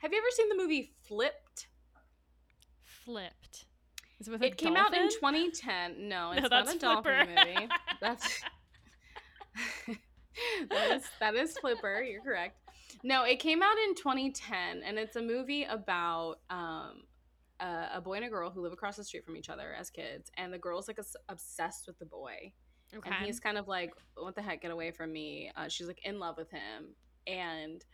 Have you ever seen the movie Flipped? Flipped. Is it It came out in 2010. No, No, it's that's not a dolphin Flipper. movie. That's that is that is Flipper. You're correct. No, it came out in 2010, and it's a movie about um, a, a boy and a girl who live across the street from each other as kids, and the girl's like obs- obsessed with the boy, Okay. and he's kind of like, "What the heck? Get away from me!" Uh, she's like in love with him, and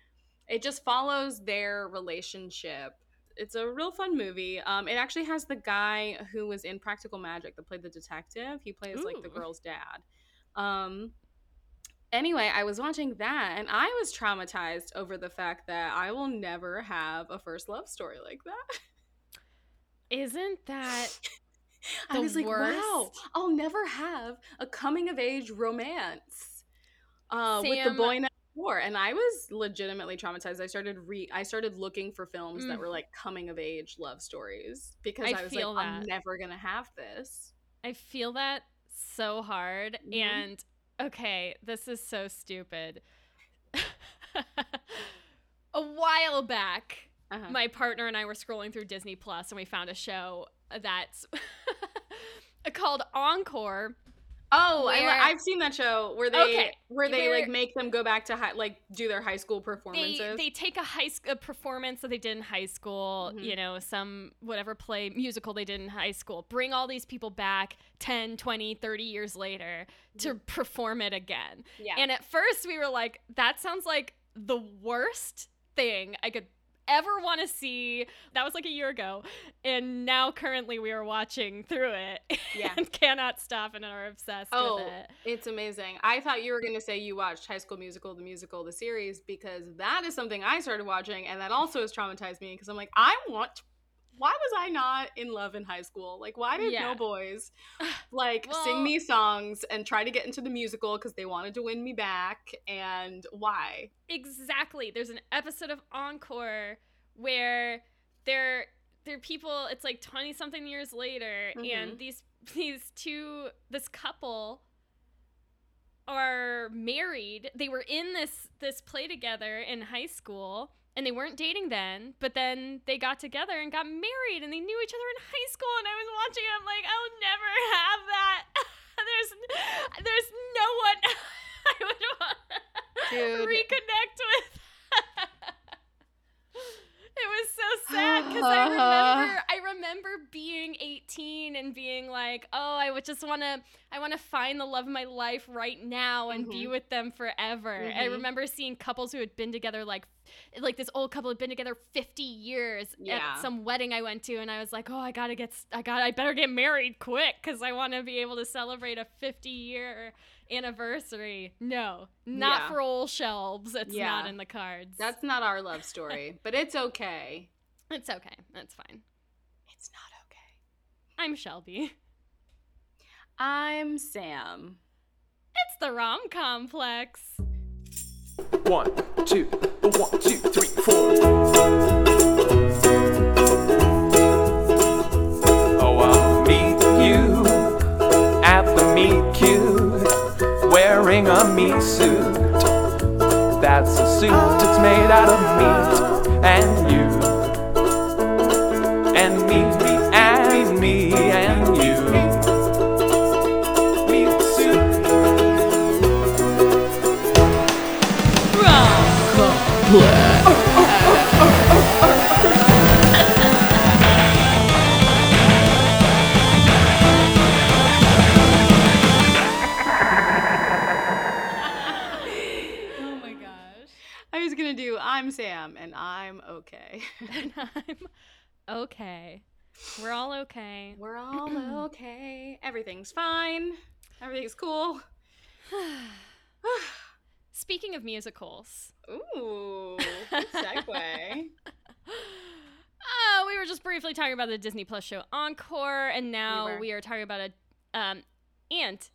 it just follows their relationship. It's a real fun movie. Um, it actually has the guy who was in Practical Magic that played the detective. He plays like the girl's dad. Um, anyway, I was watching that and I was traumatized over the fact that I will never have a first love story like that. Isn't that I was like, wow. I'll never have a coming of age romance uh, with the Sam- boy next. And I was legitimately traumatized. I started re I started looking for films that Mm. were like coming of age love stories because I I, was like, I'm never gonna have this. I feel that so hard. Mhm. And okay, this is so stupid. a while back, Uh-huh. my partner and I were scrolling through Disney Plus and we found a show that's called Encore. Oh, I, Where- I've seen that show where they Okay, where they where- like make them go back to high, like do their high school They, performances. they take a high school performance that they did in high school, Mhm. you know, some whatever play musical they did in high school, bring all these people back 10, 20, 30 years later to perform it again. yeah. And at first we were like, that sounds like the worst thing I could ever want to see. That was like a year ago. And now currently we are watching through it Yeah. and cannot stop and are obsessed Oh, with it. it's amazing. I thought you were going to say you watched High School Musical, the musical, the series, because that is something I started watching, and that also has traumatized me. Because I'm like, I want. Why was I not in love in high school? Like, why did Yeah. no boys like Well- sing me songs and try to get into the musical because they wanted to win me back? And why? Exactly. There's an episode of Encore where they're they're people it's like 20 something years later Mhm. and these these two this couple are married. They were in this this play together in high school and they weren't dating then, but then they got together and got married and they knew each other in high school and I was watching it, I'm like, I'll never have that. there's there's no one I would want to reconnect with. it was so sad because I remember I remember being 18 and being like, oh, I would just want to I want to find the love of my life right now and be Mhm. with them forever. I Mhm. remember seeing couples who had been together like like this old couple had been together 50 years Yeah. at some wedding I went to and I was like, "Oh, I got to get I got I better get married quick cuz I want to be able to celebrate a 50 year anniversary." No, not Yeah. for old shelves. It's not in the cards. That's not our love story, but it's okay. it's okay. That's fine. It's not okay. I'm Shelby. I'm Sam. It's the rom complex. One, two, one, two, three, four. Wearing a meat suit. That's a suit that's made out of meat, and you, and me, okay. And I'm okay. We're all okay. We're all okay. Everything's fine. Everything's cool. Speaking of musicals, Ooh, good segue. uh, we were just briefly talking about the Disney Plus show Encore, and now were. we, are talking about a um, and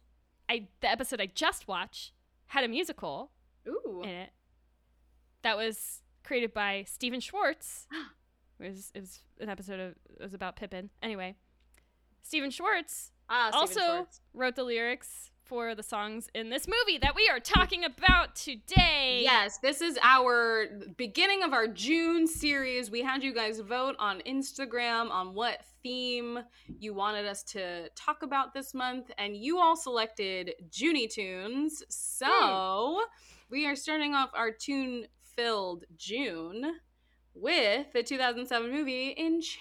I the episode I just watched had a musical Ooh. in it that was created by Stephen Schwartz. it was it was an episode of it was about Pippin. Anyway, Stephen Schwartz Ah, Stephen also Schwartz. wrote the lyrics for the songs in this movie that we are talking about today. Yes, this is our beginning of our June series. We had you guys vote on Instagram on what theme you wanted us to talk about this month, and you all selected Junie Tunes. So we are starting off our tune filled June with the 2007 movie Enchanted,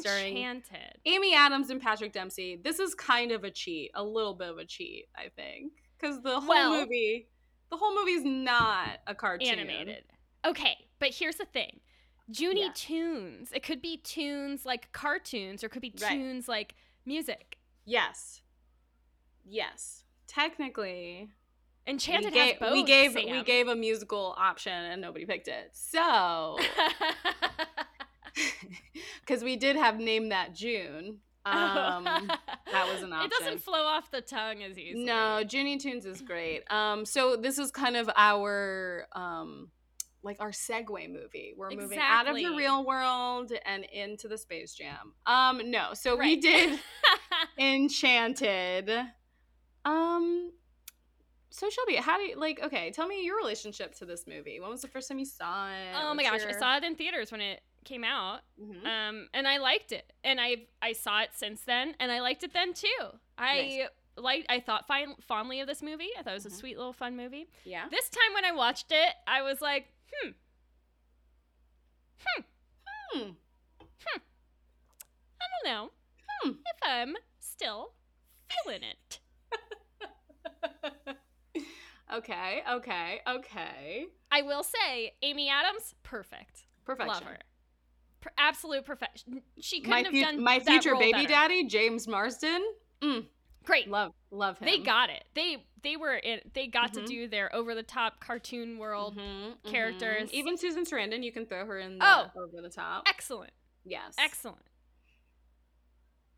starring Enchanted. Amy Adams and Patrick Dempsey. This is kind of a cheat, a little bit of a cheat, I think, because the whole Well- movie, the whole movie's not a cartoon. Animated. Okay, but here's the thing. Junie Yeah. tunes. It could be tunes like cartoons or it could be Right. tunes like music. Yes. Yes. Technically, Enchanted we, has gave, both. we gave Sam. we gave a musical option and nobody picked it. So, because we did have name that June. Um, that was an option. It doesn't flow off the tongue as easily. No, Junie Tunes is great. Um, so this is kind of our um, like our segue movie. We're moving out of the real world and into the Space Jam. Um, no, so we did Enchanted. Um, so Shelby, how do you like? Okay, tell me your relationship to this movie. When was the first time you saw it? oh my What's gosh, I saw it in theaters when it came out. Mhm. Um, and I liked it, and I I saw it since then, and I liked it then too. I liked. I thought fine, fondly of this movie. I thought it was Mhm. a sweet little fun movie. Yeah. This time when I watched it, I was like, hmm, hmm, hmm, Hmm. I don't know Hmm. if I'm still feeling it. okay. Okay. Okay. I will say, Amy Adams, perfect. Perfection. Love her. Per- absolute perfection. She couldn't My, have fu- done my future baby better. daddy, James Marsden. Mm, Great. love, love him. They got it. They they were in. They got Mhm. to do their over the top cartoon world. Mhm, mhm. characters. Even Susan Sarandon, you can throw her in the Oh. over the top. Excellent. Yes. Excellent.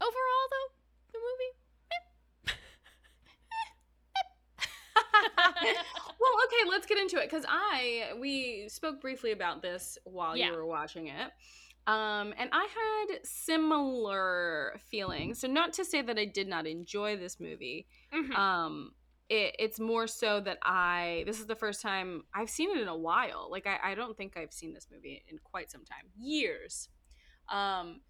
Overall, though, the movie. well, okay, let's get into it because I we spoke briefly about this while Yeah. you were watching it. Um, and I had similar feelings. So not to say that I did not enjoy this movie. Mhm. Um, it, it's more so that I this is the first time I've seen it in a while. Like I, I don't think I've seen this movie in quite some time, years. Um,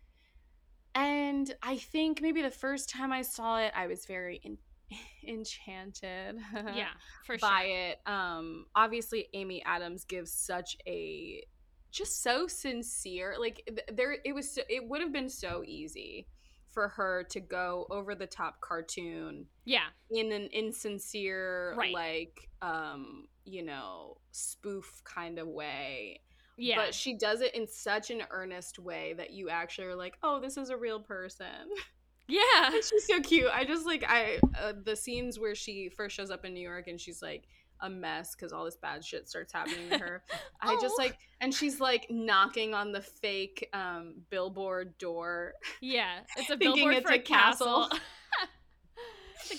and I think maybe the first time I saw it, I was very in, enchanted. yeah, for by sure. it. Um, obviously, Amy Adams gives such a just so sincere. Like there, it was. So, it would have been so easy for her to go over the top cartoon Yeah, in an insincere, Right. like um, you know, spoof kind of way. yeah. But she does it in such an earnest way that you actually are like, oh, this is a real person. yeah. she's so cute. I just like I uh, the scenes where she first shows up in New York and she's like a mess because all this bad shit starts happening to her. I just Oh. like and she's like knocking on the fake um billboard door. Yeah, it's a billboard it's for a castle. castle.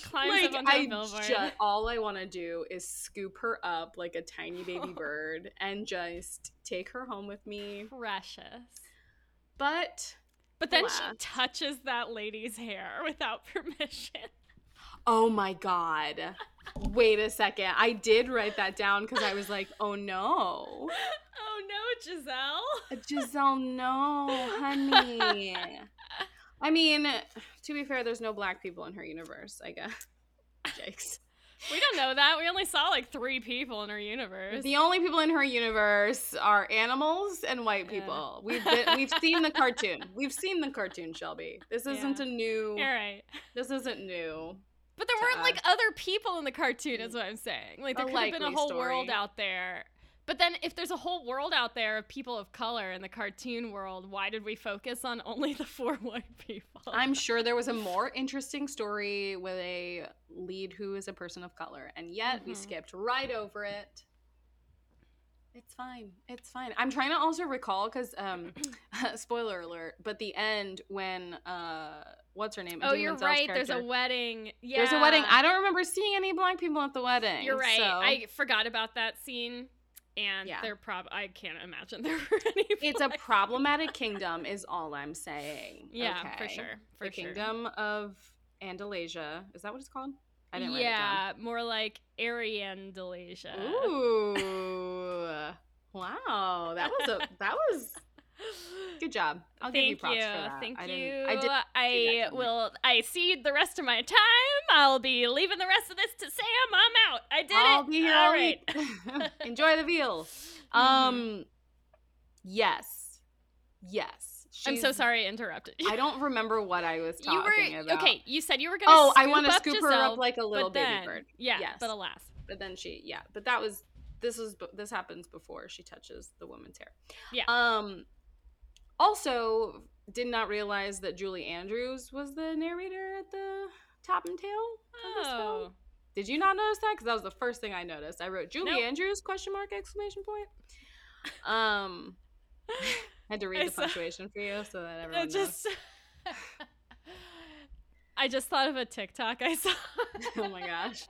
climbs like up onto I a billboard. just all I want to do is scoop her up like a tiny baby bird and just take her home with me. Precious. But But then she touches that lady's hair without permission. oh my god. Wait a second. I did write that down because I was like, oh no. Oh no, Giselle. Uh, Giselle, no, honey. I mean, to be fair, there's no black people in her universe, I guess. Jakes. We don't know that. We only saw like three people in her universe. The only people in her universe are animals and white Yeah. people. We've been, we've seen the cartoon. We've seen the cartoon, Shelby. This isn't Yeah. a new. You're right. This isn't new. But there weren't like other people in the cartoon, is what I'm saying. Like there A could have been a whole world out there. But then if there's a whole world out there of people of color in the cartoon world, why did we focus on only the four white people? I'm sure there was a more interesting story with a lead who is a person of color, and yet we Mhm. skipped right over it. It's fine. It's fine. I'm trying to also recall because, um, spoiler alert, but the end when uh, what's her name? Oh, you're right. There's a wedding. Yeah. There's a wedding. I don't remember seeing any black people at the wedding. You're right. so- I forgot about that scene. And Yeah. they're prob I can't imagine there were any. it's a problematic kingdom, is all I'm saying. Yeah, for sure. For the sure. kingdom of Andalasia. Is that what it's called? I didn't yeah, more like Ariandalasia. Ooh. Wow. That was a that was good job. I'll give you Thank props you. for that. Thank I you. I did I will. I cede the rest of my time. I'll be leaving the rest of this to Sam. I'm out. I did I'll it. be here All right. week. Enjoy the veal. Um yes. Yes. I'm so sorry I interrupted you. I don't remember what I was you talking were about. okay. You said you were gonna. Oh, I want to scoop her up like a little baby then- bird. Yeah, Yes. but alas. But then she, yeah, but that was this was this happens before she touches the woman's hair. Yeah. Um. Also, did not realize that Julie Andrews was the narrator at the top and tail of this film. Oh, Did you not notice that? Because that was the first thing I noticed. I wrote Julie Nope. Andrews question mark exclamation point. Um, I had to read I the saw- punctuation for you so that everyone it just. I just thought of a TikTok I saw. Oh my gosh.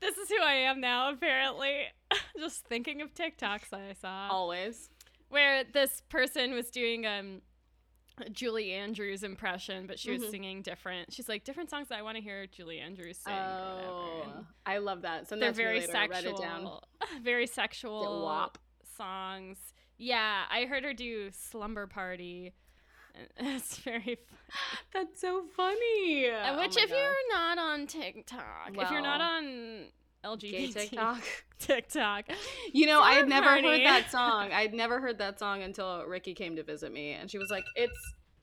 this is who I am now. Apparently, just thinking of TikToks that I saw. Always. Where this person was doing um a Julie Andrews impression, but she was Mhm. singing different. She's like different songs that I want to hear Julie Andrews sing. Oh, I love that. So They're that to me very later. I it down. sexual, very sexual wop. songs. Yeah, I heard her do "Slumber Party." It's very fun. That's so funny. Uh, Oh Which, if God. you're not on TikTok, if you're not on LGBT TikTok. TikTok, You know, I had never Party. heard that song. I'd never heard that song until Ricky came to visit me, and she was like, "It's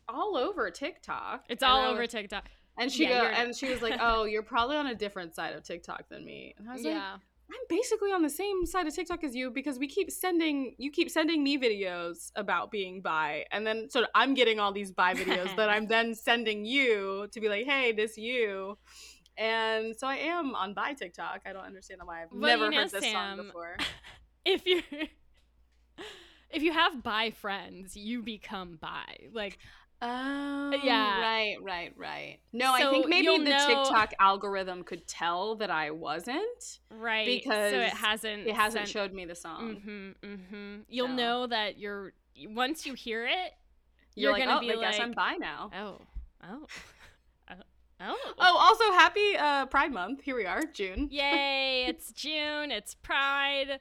all over TikTok. it's And all I over TikTok. And she Yeah, go, and she was like, "Oh, you're probably on a different side of TikTok than me." And I was like, Yeah. "I'm basically on the same side of TikTok as you because we keep sending you keep sending me videos about being bi, and then so I'm getting all these bi videos that I'm then sending you to be like, "Hey, this you." And so I am on bi TikTok. I don't understand why I've Well, never you know, heard this Sam, song before. if you if you have bi friends, you become bi. Like Oh, Yeah. right, right, right. No, I think maybe the know- TikTok algorithm could tell that I wasn't. right Because so it hasn't It hasn't sent- showed me the song. Mhm, mhm. You'll So. know that you're once you hear it, You're, you're, like, gonna oh, be I like, guess I'm bi now. oh, oh, oh, oh. Also happy uh, Pride Month. Here we are, June. Yay! It's June. It's Pride.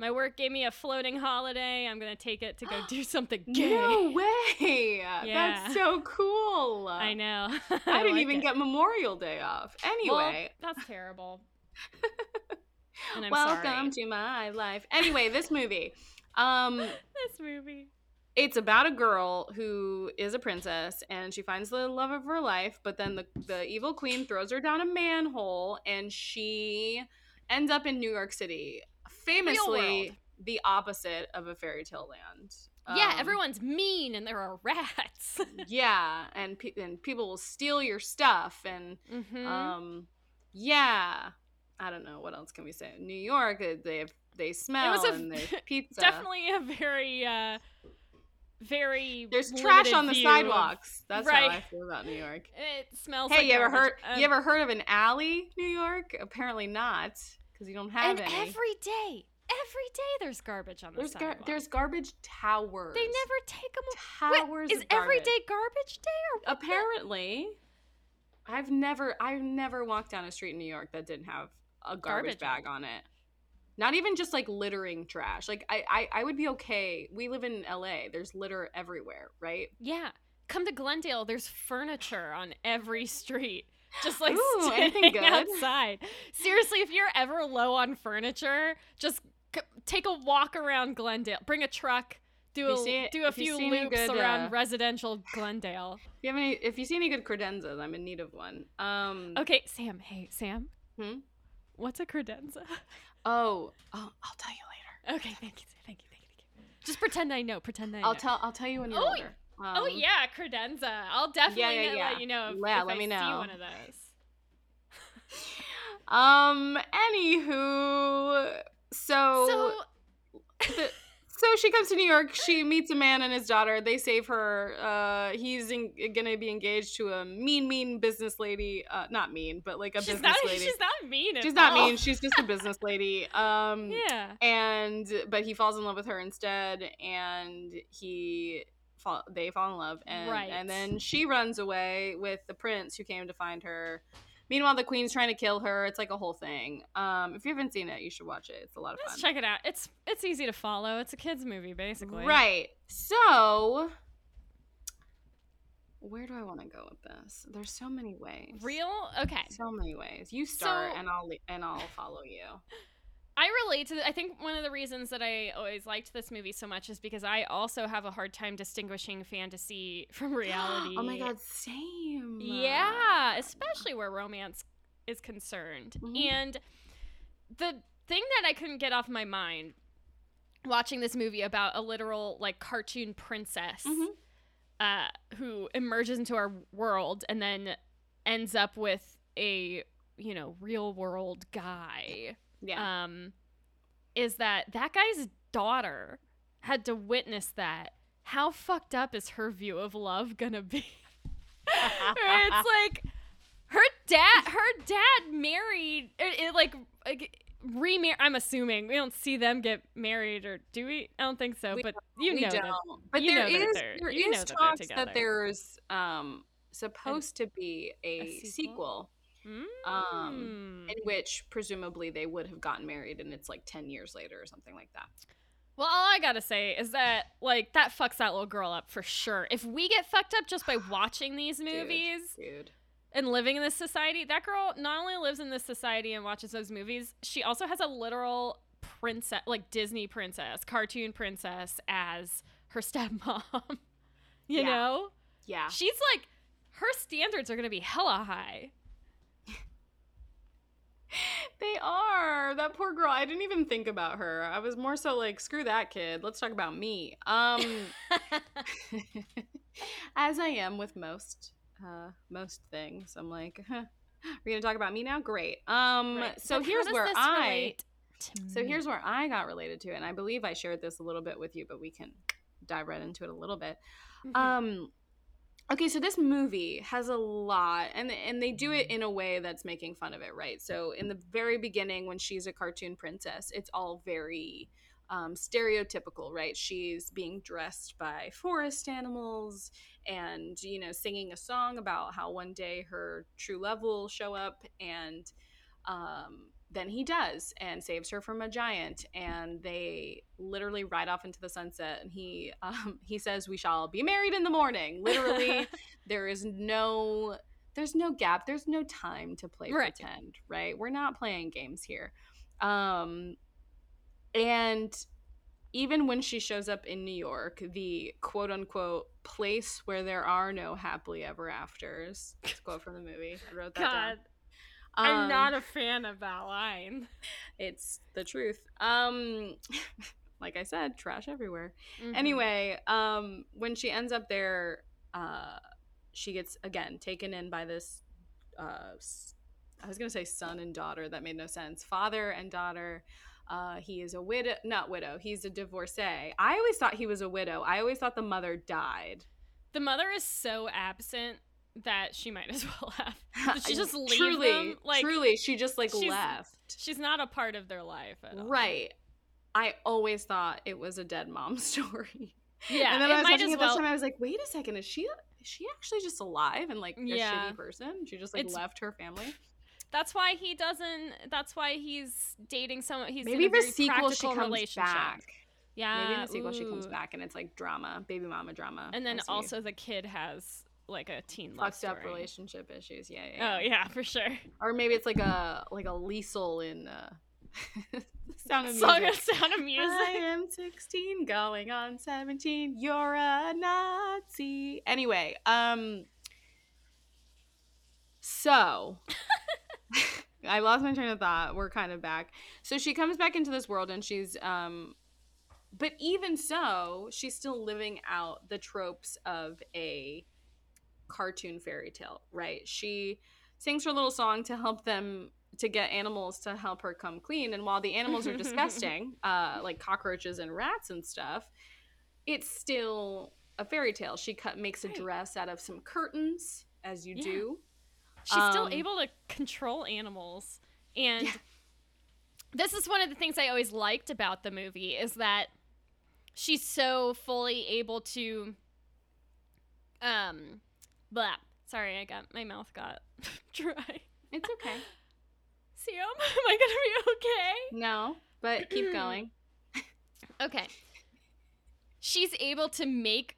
My work gave me a floating holiday. I'm gonna take it to go do something gay. No way! Yeah. That's so cool. I know. I, didn't like even it. get Memorial Day off. Well, Anyway, that's terrible. and I'm welcome sorry. to my life. Anyway, this movie. Um, this movie. It's about a girl who is a princess and she finds the love of her life but then the, the evil queen throws her down a manhole and she ends up in new york city famously the opposite of a fairy tale land yeah, Um, everyone's mean and there are rats. yeah and, pe- and people will steal your stuff and mm-hmm. um yeah i don't know what else can we say new york uh, they have they smell a and there's pizza Definitely a very, uh, very. there's trash on the of- sidewalks that's how i feel about new york It smells. Hey, like you ever garbage. heard? Um, you ever heard of an alley, New York? Apparently not, because you don't have And any. every day, every day, there's garbage on the there's gar- sidewalk. there's garbage towers. They never take them. towers. Is of every garbage. day garbage day or Apparently, I've never I've never walked down a street in New York that didn't have a garbage, Garbage bag on it. Not even just like littering trash. Like I, I I would be okay. We live in LA. There's litter everywhere, right? Yeah. Come to Glendale. There's furniture on every street. Just like Ooh, anything sitting good? outside. Seriously, if you're ever low on furniture, just c- take a walk around Glendale. Bring a truck. Do a see- do a few loops good, around uh, residential Glendale. If you have any, if you see any good credenzas, I'm in need of one. Um. Okay, Sam. Hey, Sam. Hmm? What's a credenza? Oh. Oh. I'll tell you later. Okay, thank you, thank you, thank you, thank you. Just pretend I know. Pretend I. I'll tell. I'll tell you when you're Oh, older. oh Um, yeah, credenza. I'll definitely yeah, know- yeah. let you know if, Yeah, if let I me see know. one of those. Um. Anywho, so So the, so she comes to New York. She meets a man and his daughter. They save her. Uh, he's in, gonna be engaged to a mean, mean business lady. Uh, not mean, but like a she's business not lady. she's not mean She's not all. mean. She's just a business lady. Um. yeah. and but he falls in love with her instead and he fall, they fall in love, and Right. and then she runs away with the prince who came to find her. Meanwhile, the queen's trying to kill her. It's like a whole thing. Um, if you haven't seen it, you should watch it. It's a lot of Let's fun. check it out. It's it's easy to follow. It's a kids movie basically. Right. So, where do I want to go with this? There's so many ways. Real? Okay. So many ways. You start, So- and I'll and I'll follow you. I relate to. The, I think one of the reasons that I always liked this movie so much is because I also have a hard time distinguishing fantasy from reality. oh my god, same. Yeah, especially where romance is concerned. Mhm. And the thing that I couldn't get off my mind watching this movie about a literal like cartoon princess Mhm. uh, who emerges into our world and then ends up with a you know real world guy Yeah. um, is that that guy's daughter had to witness that. How fucked up is her view of love gonna be? It's like her dad, her dad married, it, it like, like remarried. I'm assuming we don't see them get married, or do we? I don't think so. We but you know that. don't. But you there know that is there you is know that talks together. that there's um supposed to be a, A sequel, sequel? Um, Mm. in which presumably they would have gotten married, and it's like ten years later or something like that. Well, all I gotta say is that like that fucks that little girl up for sure. If we get fucked up just by watching these movies, dude. and living in this society, that girl not only lives in this society and watches those movies, she also has a literal princess, like Disney princess, cartoon princess, as her stepmom. you Yeah. know? Yeah. She's like, her standards are to be hella high. They are. That poor girl. I didn't even think about her. I was more so like, screw that kid. Let's talk about me. Um as I am with most uh most things. I'm like, huh, we're going to talk about me now? Great. Um Right. so But here's where I So here's where I got related to it, and I believe I shared this a little bit with you, but we can dive right into it a little bit. Mhm. Um okay, so this movie has a lot and and they do it in a way that's making fun of it, right? So in the very beginning when she's a cartoon princess, it's all very um, stereotypical, right? She's being dressed by forest animals and, you know, singing a song about how one day her true love will show up and um, then he does and saves her from a giant and they literally ride off into the sunset and he um, he says we shall be married in the morning literally there is no there's no gap there's no time to play Right. pretend right we're not playing games here um and even when she shows up in New York, the quote unquote place where there are no happily ever afters. It's a quote from the movie. I wrote that down. God, I'm Um, not a fan of that line. it's the truth. Um like I said, trash everywhere. Mhm. Anyway, um when she ends up there, uh she gets again taken in by this uh I was going to say son and daughter, that made no sense. Father and daughter. Uh he is a widow, not widow. He's a divorcee. I always thought he was a widow. I always thought the mother died. the mother is so absent that she might as well have. She just leave truly, them? Like truly, she just like she's- left. she's not a part of their life at all. Right. I always thought it was a dead mom story. Yeah. and then I was watching it this well. time. I was like, wait a second, is she is she actually just alive and like a Yeah. shitty person? She just like It's- left her family. That's why he doesn't. That's why he's dating someone. He's Maybe in a the sequel she comes relationship. back. Yeah. Maybe in the sequel she comes back and it's like drama, baby mama drama. And then also the kid has like a teen love fucked up story. relationship issues. Yeah, yeah, Oh yeah, for sure. Or maybe it's like a like a Liesel in uh, Sound of Song Music. of Sound of Music. I am 16 going on 17. You're a Nazi. Anyway, um so I lost my train of thought. We're kind of back. So she comes back into this world and she's um but even so, she's still living out the tropes of a cartoon fairy tale, right? She sings her little song to help them to get animals to help her come clean and while the animals are disgusting uh like cockroaches and rats and stuff it's still a fairy tale she cut makes a dress out of some curtains as you Yeah. do She's still Um, able to control animals. And Yeah. this is one of the things I always liked about the movie is that she's so fully able to Um, blah. Sorry, I got my mouth got dry. It's okay. Sam, um, am I gonna be okay? No, but keep going. Okay. She's able to make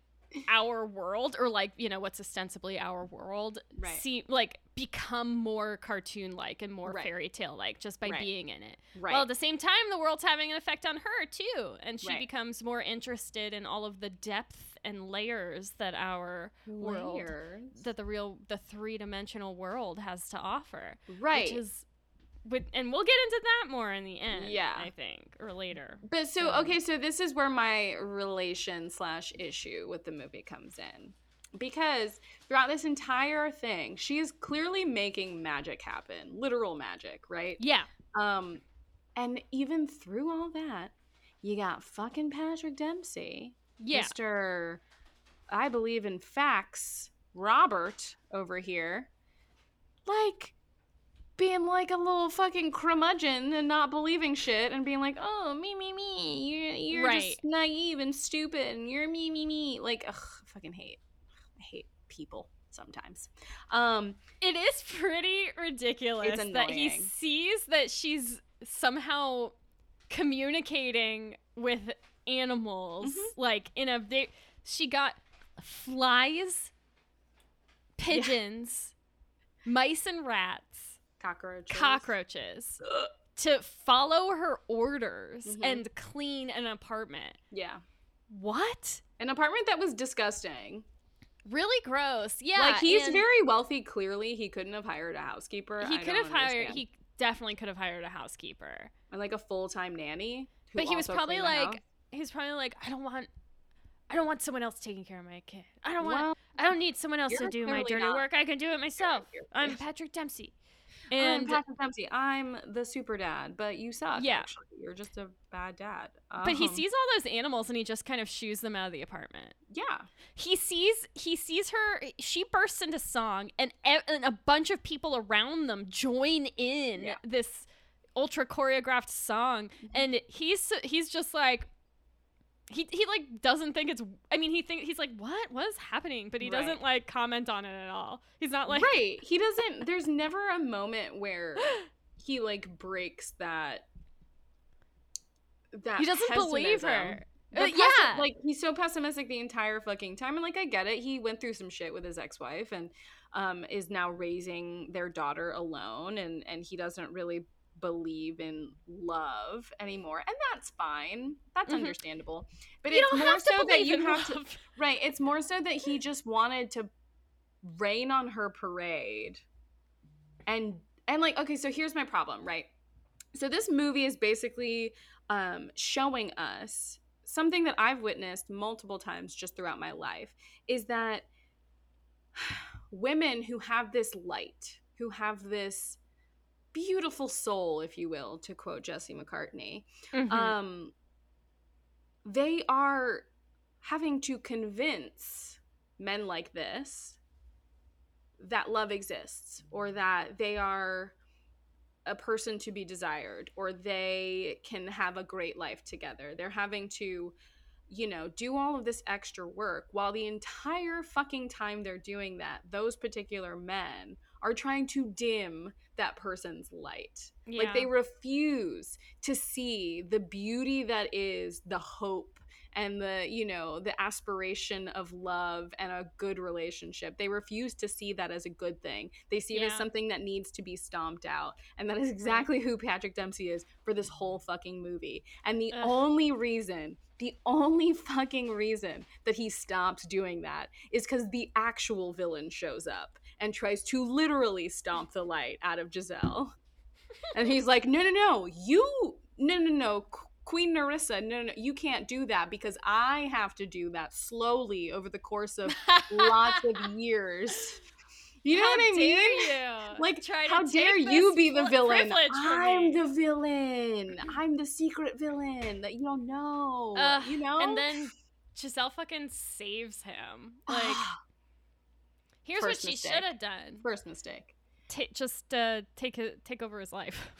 our world, or like you know what's ostensibly our world, Right. seem like become more cartoon-like and more Right. fairy tale-like just by Right. being in it. Right. Well, at the same time, the world's having an effect on her too, and she becomes more interested in all of the depth and layers that our world, that the real, the three-dimensional world has to offer. right. Which is, with, and we'll get into that more in the end. Yeah. I think, or later. But so Um, okay, so this is where my relation slash issue with the movie comes in. Because throughout this entire thing, she is clearly making magic happen. Literal magic, right? Yeah. Um and even through all that, you got fucking Patrick Dempsey. Yeah. Mr. I believe in facts, Robert over here. Like being like a little fucking curmudgeon and not believing shit and being like, oh, me, me, me. You're, you're Right. just naive and stupid and you're me, me, me. Like, ugh, fucking hate. I hate people sometimes. Um, It is pretty ridiculous that he sees that she's somehow communicating with animals Mhm. like in a they, she got flies pigeons mice and rats cockroaches. cockroaches to follow her orders Mhm. and clean an apartment Yeah. what An apartment that was disgusting. really gross yeah like he's very wealthy. Clearly, he couldn't have hired a housekeeper. he I could have hired he definitely could have hired a housekeeper and like a full time nanny. But he was probably like, house. he was probably like, I don't want, I don't want someone else taking care of my kid. I don't want, well, I don't need someone else to do my dirty work. I can do it myself. I'm Patrick Dempsey. I'm And Patrick Dempsey. I'm the super dad, but you suck. Yeah. actually. you're just a bad dad. but he Um, sees all those animals and he just kind of shoos them out of the apartment. yeah, He sees, he sees her. She bursts into song, and, and a bunch of people around them join in Yeah. this ultra choreographed song, Mm-hmm. and he's he's just like. He, he like doesn't think it's I mean he think he's like what what is happening but he Right. doesn't like comment on it at all. He's not like right. He doesn't. There's never a moment where he like breaks that. That he doesn't believe pessimism. her. Uh, yeah. like he's so pessimistic the entire fucking time, and like I get it. He went through some shit with his ex-wife, and um, is now raising their daughter alone, and and he doesn't really believe in love anymore, and that's fine. That's Mhm. understandable. But you it's more so that you have to right. It's more so that he just wanted to rain on her parade, and and like okay, so here's my problem, right? So this movie is basically um, showing us something that I've witnessed multiple times just throughout my life is that women who have this light, who have this beautiful soul, if you will, to quote Jesse McCartney, Mhm. um, they are having to convince men like this that love exists or that they are a person to be desired or they can have a great life together. They're having to, you know, do all of this extra work while the entire fucking time they're doing that, those particular men are trying to dim that person's light. Like they refuse to see the beauty that is the hope and the, you know, the aspiration of love and a good relationship. They refuse to see that as a good thing. They see it as something that needs to be stomped out. And that is exactly who Patrick Dempsey is for this whole fucking movie. And the Ugh. only reason, the only fucking reason that he stops doing that is because the actual villain shows up and tries to literally stomp the light out of Giselle. and he's like, no, no, no, you, no, no, no, Queen Narissa, no, no, you can't do that because I have to do that slowly over the course of lots of years. You know How what I mean? You Like, Try to how dare you be the villain? I'm the villain. I'm the secret villain that you don't know. Ugh, you know? And then Giselle fucking saves him. Like, here's First what she should have done: first mistake. Ta- just uh, take it, take over his life.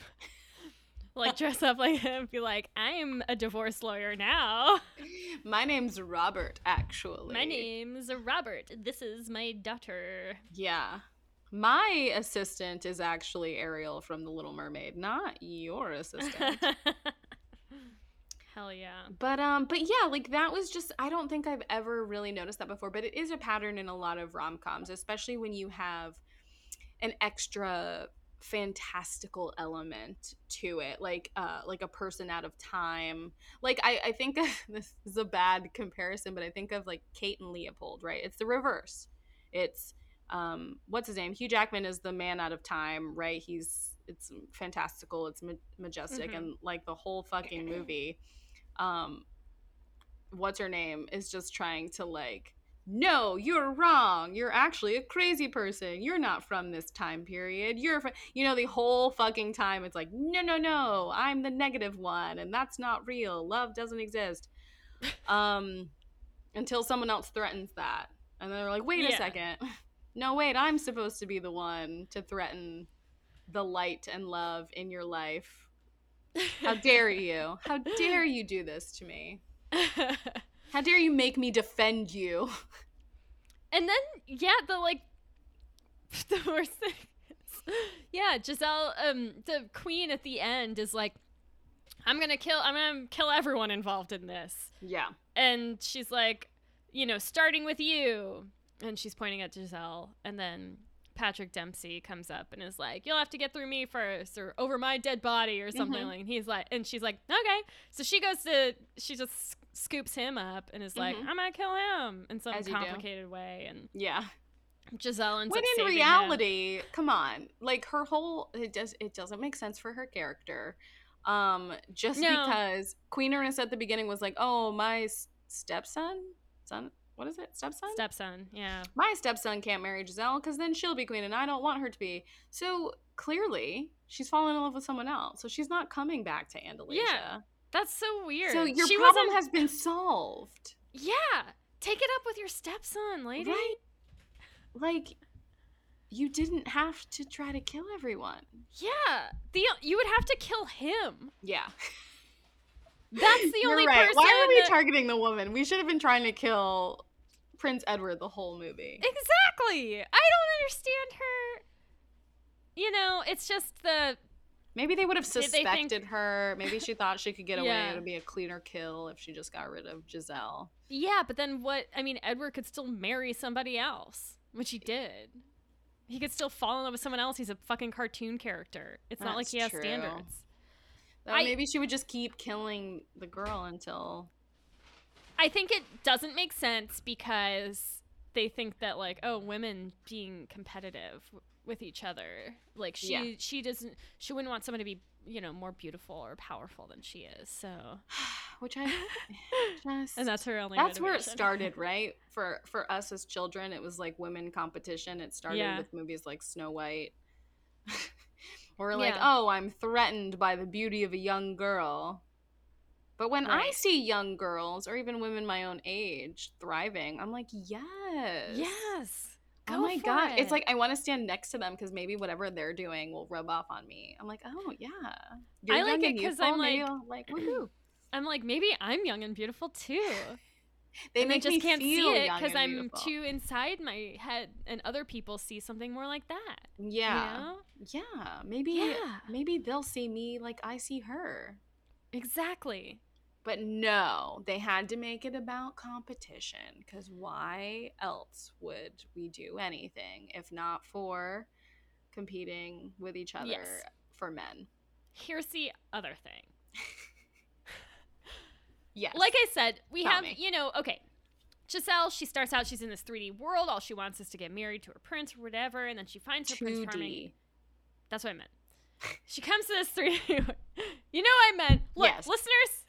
like dress up like him, be like, I'm a divorce lawyer now. My name's Robert, actually. My name's Robert. This is my daughter. Yeah. My assistant is actually Ariel from The Little Mermaid, not your assistant. Hell yeah. but um but yeah, like that was just I don't think I've ever really noticed that before, but it is a pattern in a lot of rom-coms, especially when you have an extra fantastical element to it like uh like a person out of time. Like i i think this is a bad comparison but i think of like kate and leopold right? It's the reverse. It's um what's his name? Hugh jackman is the man out of time right? He's it's fantastical it's ma- majestic Mhm. and like the whole fucking movie um what's her name is just trying to like no you're wrong. You're actually a crazy person. You're not from this time period. You're fr-, you know the whole fucking time it's like no no no. I'm the negative one and that's not real. Love doesn't exist. Um until someone else threatens that. And then they're like wait a second. No wait. I'm supposed to be the one to threaten the light and love in your life how dare you how dare you do this to me how dare you make me defend you And then, yeah, the like, the worst thing is, yeah, Giselle, um, the queen at the end is like, I'm gonna kill, I'm gonna kill everyone involved in this. yeah And she's like, you know, starting with you. And she's pointing at Giselle. And then Patrick Dempsey comes up and is like, you'll have to get through me first or over my dead body or something Mhm. like, and he's like, and she's like, okay. So she goes to, she just scoops him up and is like, Mhm. I'm gonna kill him in some As complicated way. And yeah Giselle ends when in saving him. reality come on like her whole it does it doesn't make sense for her character um just No. because queen Narissa at the beginning was like oh my stepson son what is it stepson Stepson, yeah. my stepson can't marry giselle because then she'll be queen and i don't want her to be so clearly she's fallen in love with someone else so she's not coming back to andalasia Yeah, That's so weird. so your she problem wasn't- has been solved Yeah. Take it up with your stepson, lady. right like you didn't have to try to kill everyone Yeah. The you would have to kill him. yeah That's the You're only right. person. Why are we that- targeting the woman? We should have been trying to kill Prince Edward the whole movie. Exactly. I don't understand her. You know, it's just the Maybe they would have they think- suspected her. Maybe she thought she could get away. Yeah. It would be a cleaner kill if she just got rid of Giselle. yeah, but then what? I mean, Edward could still marry somebody else, which he did. He could still fall in love with someone else. He's a fucking cartoon character. It's not like he has true. standards. Though I- maybe she would just keep killing the girl until. I think it doesn't make sense because they think that like oh women being competitive w- with each other like she Yeah. she doesn't she wouldn't want someone to be you know more beautiful or powerful than she is so Which I just. and that's her only that's where it started, right? For for us as children, it was like women competition. It started Yeah. with movies like Snow White. We're like, Yeah. oh, I'm threatened by the beauty of a young girl. But when I see young girls or even women my own age thriving, I'm like, yes. yes Oh my for god. It's like I want to stand next to them because maybe whatever they're doing will rub off on me. I'm like, oh yeah. You're I like it because I'm like- like woohoo. i'm like maybe i'm young and beautiful too They I just can't see it because i'm beautiful. too inside my head and other people see something more like that Yeah. you know? Yeah, maybe Yeah. maybe they'll see me like I see her. exactly But no, they had to make it about competition cuz why else would we do anything if not for competing with each other Yes. for men? here's the other thing Yes. like I said, we Tell have, me. you know, okay. Giselle, she starts out, she's in this 3D world. All she wants is to get married to her prince or whatever. And then she finds her prince charming. 2D. That's what I meant. She comes to this 3D. you know what I meant. Look, Yes. listeners,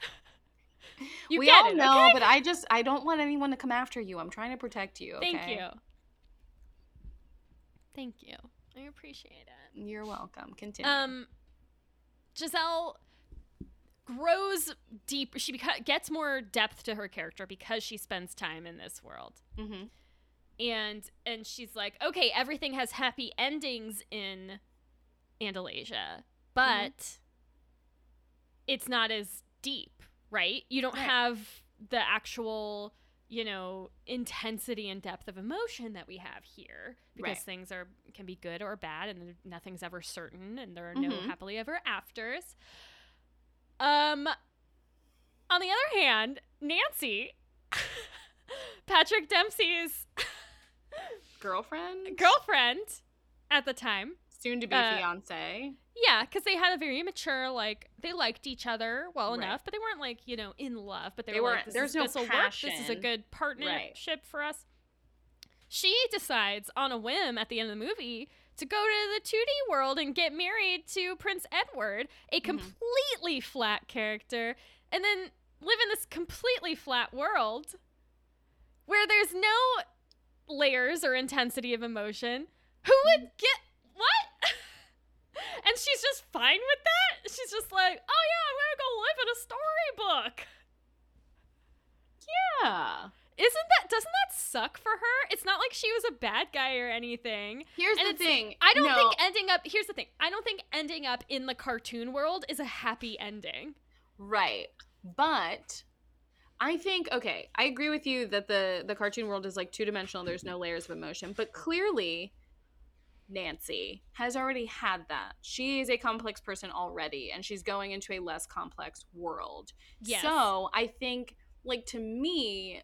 you we all it, know, okay? but I just I don't want anyone to come after you. I'm trying to protect you. Thank you. Thank you. I appreciate it. You're welcome. Continue. Um, Giselle grows deep. She beca- gets more depth to her character because she spends time in this world. hmm and and she's like, okay, everything has happy endings in Andalasia, but it's not as deep, right? You don't Right. have the actual, you know, intensity and depth of emotion that we have here because Right. things are can be good or bad and nothing's ever certain and there are no Mhm. happily ever afters. Um on the other hand, Nancy Patrick Dempsey's Girlfriend, girlfriend at the time soon to be uh, fiance. Yeah, because they had a very mature like they liked each other well Right. enough, but they weren't like you know in love. But they, They were like, this there's is, no this'll work. This is a good partnership for us. She decides on a whim at the end of the movie to go to the 2D world and get married to Prince Edward, a Mm-hmm. completely flat character, and then live in this completely flat world where there's no layers or intensity of emotion. Who would get what? and she's just fine with that. She's just like, oh yeah, I'm gonna go live in a storybook. Yeah. Isn't that doesn't that suck for her? It's not like she was a bad guy or anything. Here's And the thing. I don't no, think ending up here's the thing. I don't think ending up in the cartoon world is a happy ending. Right. But I think okay, I agree with you that the the cartoon world is like two-dimensional, there's no layers of emotion, but clearly Nancy has already had that. She is a complex person already and she's going into a less complex world. Yes. So, I think like to me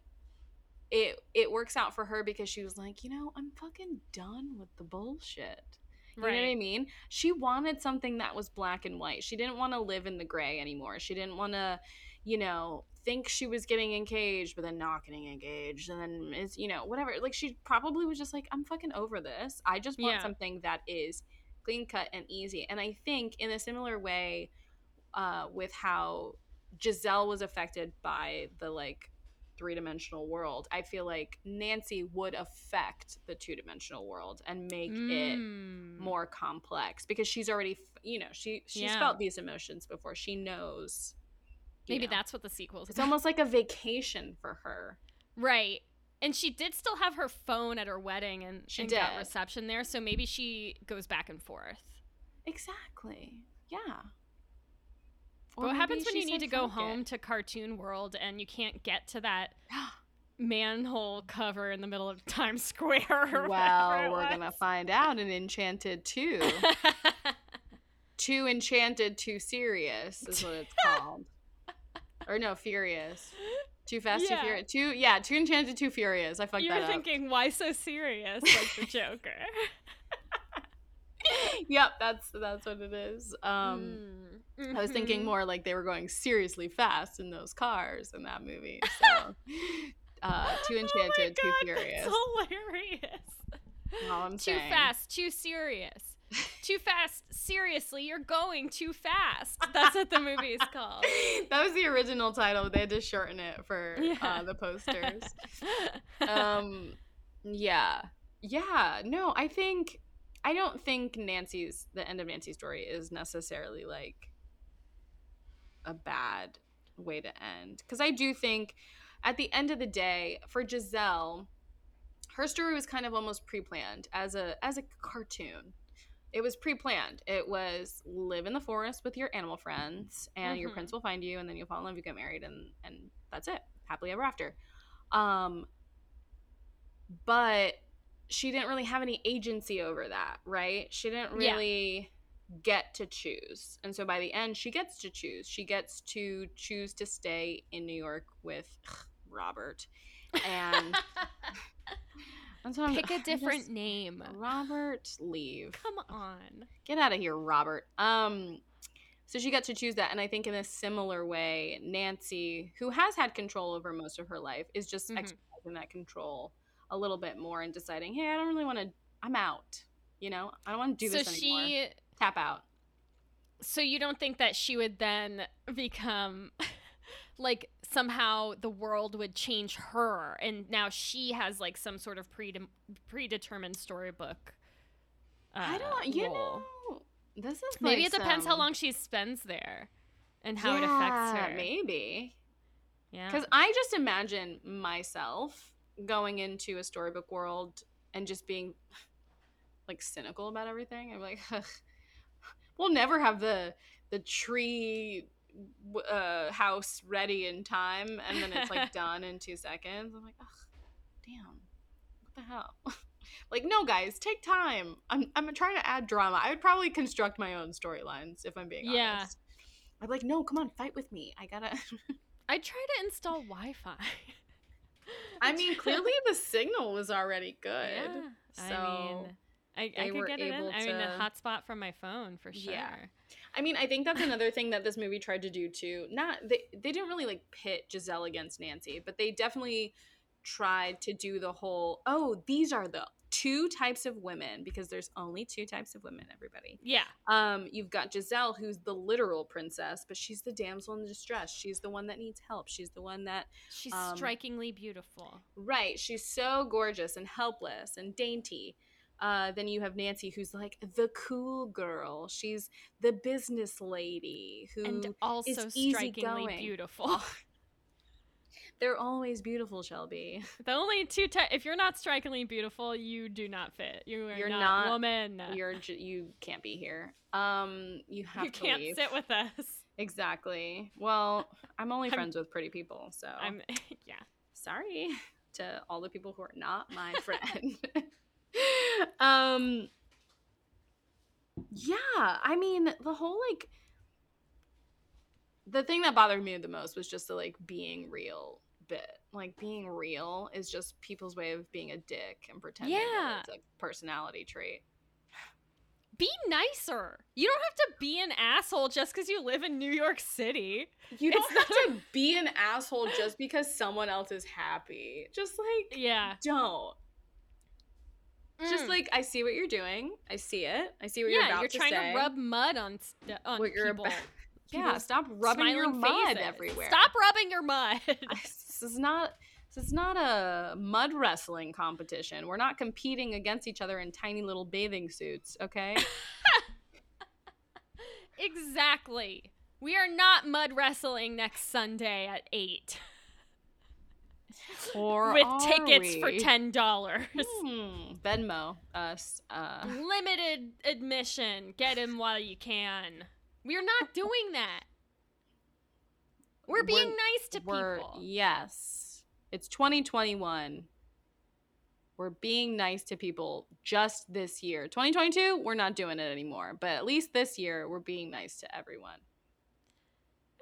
it it works out for her because she was like, you know, I'm fucking done with the bullshit. You know what I mean? She wanted something that was black and white. She didn't want to live in the gray anymore. She didn't want to, you know, think she was getting engaged, but then not getting engaged. And then is, you know, whatever. Like, she probably was just like, I'm fucking over this. I just want Yeah. something that is clean cut and easy. And I think in a similar way, uh, with how Giselle was affected by the like three dimensional world, I feel like Nancy would affect the two dimensional world and make it Mm. more complex because she's already you know she she's Yeah. felt these emotions before she knows Maybe know. that's what the sequel's it's almost like a vacation for her Right. And she did still have her phone at her wedding and, She and got did. reception there, so maybe she goes back and forth. exactly yeah Or what happens when you need to go "Fuck it." home to cartoon world and you can't get to that manhole cover in the middle of Times Square or well we're gonna find out in enchanted 2 too enchanted too serious is what it's called or no furious too fast Yeah. too furious too yeah too enchanted too furious i fucked you that were up thinking, why so serious? Like the Joker. yep that's that's what it is um Mm. I was thinking Mhm. more like they were going seriously fast in those cars in that movie. So, uh, too Oh my enchanted, too God, furious. That's hilarious. All I'm Too saying. fast, too serious. Too fast, seriously, you're going too fast. That's what the movie is called. that was the original title. They had to shorten it for Yeah. uh, the posters. um, yeah, yeah. No, I think I don't think Nancy's the end of Nancy's story is necessarily like a bad way to end because I do think at the end of the day for Giselle, her story was kind of almost pre-planned as a as a cartoon. It was pre-planned. It was live in the forest with your animal friends, and your Mhm. prince will find you, and then you'll fall in love, you get married, and and that's it, happily ever after. Um, but she didn't really have any agency over that, right? She didn't Yeah. really get to choose. And so by the end, she gets to choose. She gets to choose to stay in New York with Robert. And that's what I'm- Pick a different just- name. Robert, leave. Come on. Get out of here, Robert. Um so she got to choose that and I think in a similar way, Nancy, who has had control over most of her life, is just Mhm. exercising that control a little bit more and deciding, "Hey, I don't really want to I'm out." You know? I don't want to do so this anymore. she Tap out. so you don't think that she would then become like somehow the world would change her and now she has like some sort of pre predetermined storybook uh, I don't you role. know. This is maybe like it depends how long she spends there and how it affects her Maybe. yeah Because I just imagine myself going into a storybook world and just being like cynical about everything. I'm like, we'll never have the the tree uh, house ready in time, and then it's like done in two seconds. I'm like, ugh, damn, what the hell? like, no, guys, take time. I'm I'm trying to add drama. I would probably construct my own storylines if I'm being Yeah. honest. I'm like, no, come on, fight with me. I gotta. I try to install Wi-Fi. I mean, clearly the signal was already good. Yeah. So I mean, I, I could get it in. able I mean, the hotspot from my phone for sure. Yeah. I mean, I think that's another thing that this movie tried to do too. Not they they didn't really like pit Giselle against Nancy, but they definitely tried to do the whole oh these are the two types of women because there's only two types of women everybody Yeah. um you've got giselle who's the literal princess but she's the damsel in distress she's the one that needs help she's the one that She's Um, strikingly beautiful. Right. She's so gorgeous and helpless and dainty. Uh, then you have Nancy, who's like the cool girl. She's the business lady who And also strikingly beautiful. Oh, they're always beautiful, Shelby. The only two ty- if you're not strikingly beautiful, you do not fit. You are You're not, not- woman. You're j- you can't be here. Um, you have you to can't leave. sit with us. exactly. Well, I'm only I'm- friends with pretty people, so I'm yeah. sorry to all the people who are not my friend. um yeah, I mean, the whole like the thing that bothered me the most was just the like being real bit. Like being real is just people's way of being a dick and pretending Yeah. that it's a personality trait. Be nicer. You don't have to be an asshole just because you live in New York City. You don't have to be an asshole just because someone else is happy. Just like Yeah. don't. Just Mm. like I see what you're doing. I see it. I see what you're yeah, about you're to trying to rub mud on st- on what you're people. about. Yeah, stop rubbing your mud faces. everywhere. Stop rubbing your mud. This is not. This is not a mud wrestling competition. We're not competing against each other in tiny little bathing suits. Okay. exactly. We are not mud wrestling next Sunday at eight Or with tickets for ten dollars. Hmm, Venmo us. Uh, Limited admission. Get him while you can. We're not doing that. We're being We're- nice to people. yes. It's 2021. We're being nice to people just this year. 2022, we're not doing it anymore. But at least this year, we're being nice to everyone.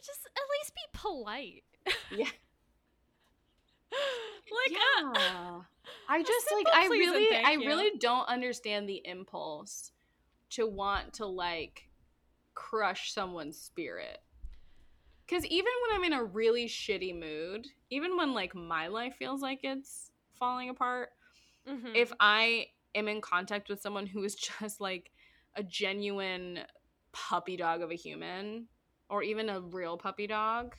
Just at least be polite. Yeah. like uh, yeah. I just like I really I you. really don't understand the impulse to want to like crush someone's spirit. Cuz even when I'm in a really shitty mood, even when like my life feels like it's falling apart, mhm. if I am in contact with someone who is just like a genuine puppy dog of a human or even a real puppy dog,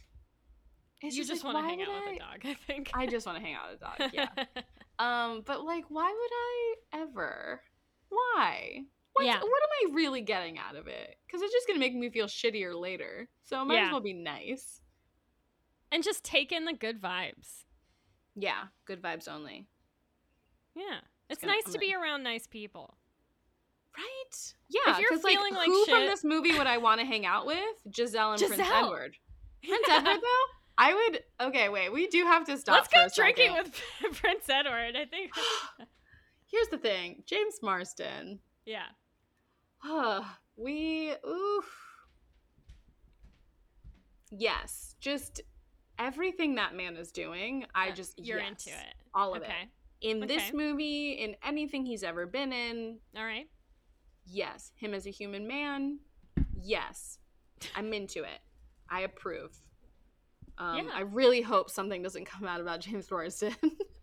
it's you just like, want to hang out would with a dog, I think. I just want to hang out with a dog. Yeah. Um, but like, why would I ever? Why? What's, Yeah. What am I really getting out of it? Because it's just gonna make me feel shittier later. So might Yeah. as well be nice. and just take in the good vibes. Yeah, good vibes only. Yeah. It's gonna- nice I'm to be around nice people. Right? Yeah. you're 'cause, like, feeling like who from this movie would I want to hang out with? Giselle and Prince Edward. Prince Edward, though. I would. Okay, wait. We do have to stop. Let's go drinking second. with Prince Edward. I think. Here's the thing, James Marsden. yeah. we oof. Yes, just everything that man is doing. I Uh, just you're yes, into it. All of okay. it. In this movie, in anything he's ever been in, All right. yes. Him as a human man, yes. I'm into it. I approve. Um, Yeah. I really hope something doesn't come out about James Marsden.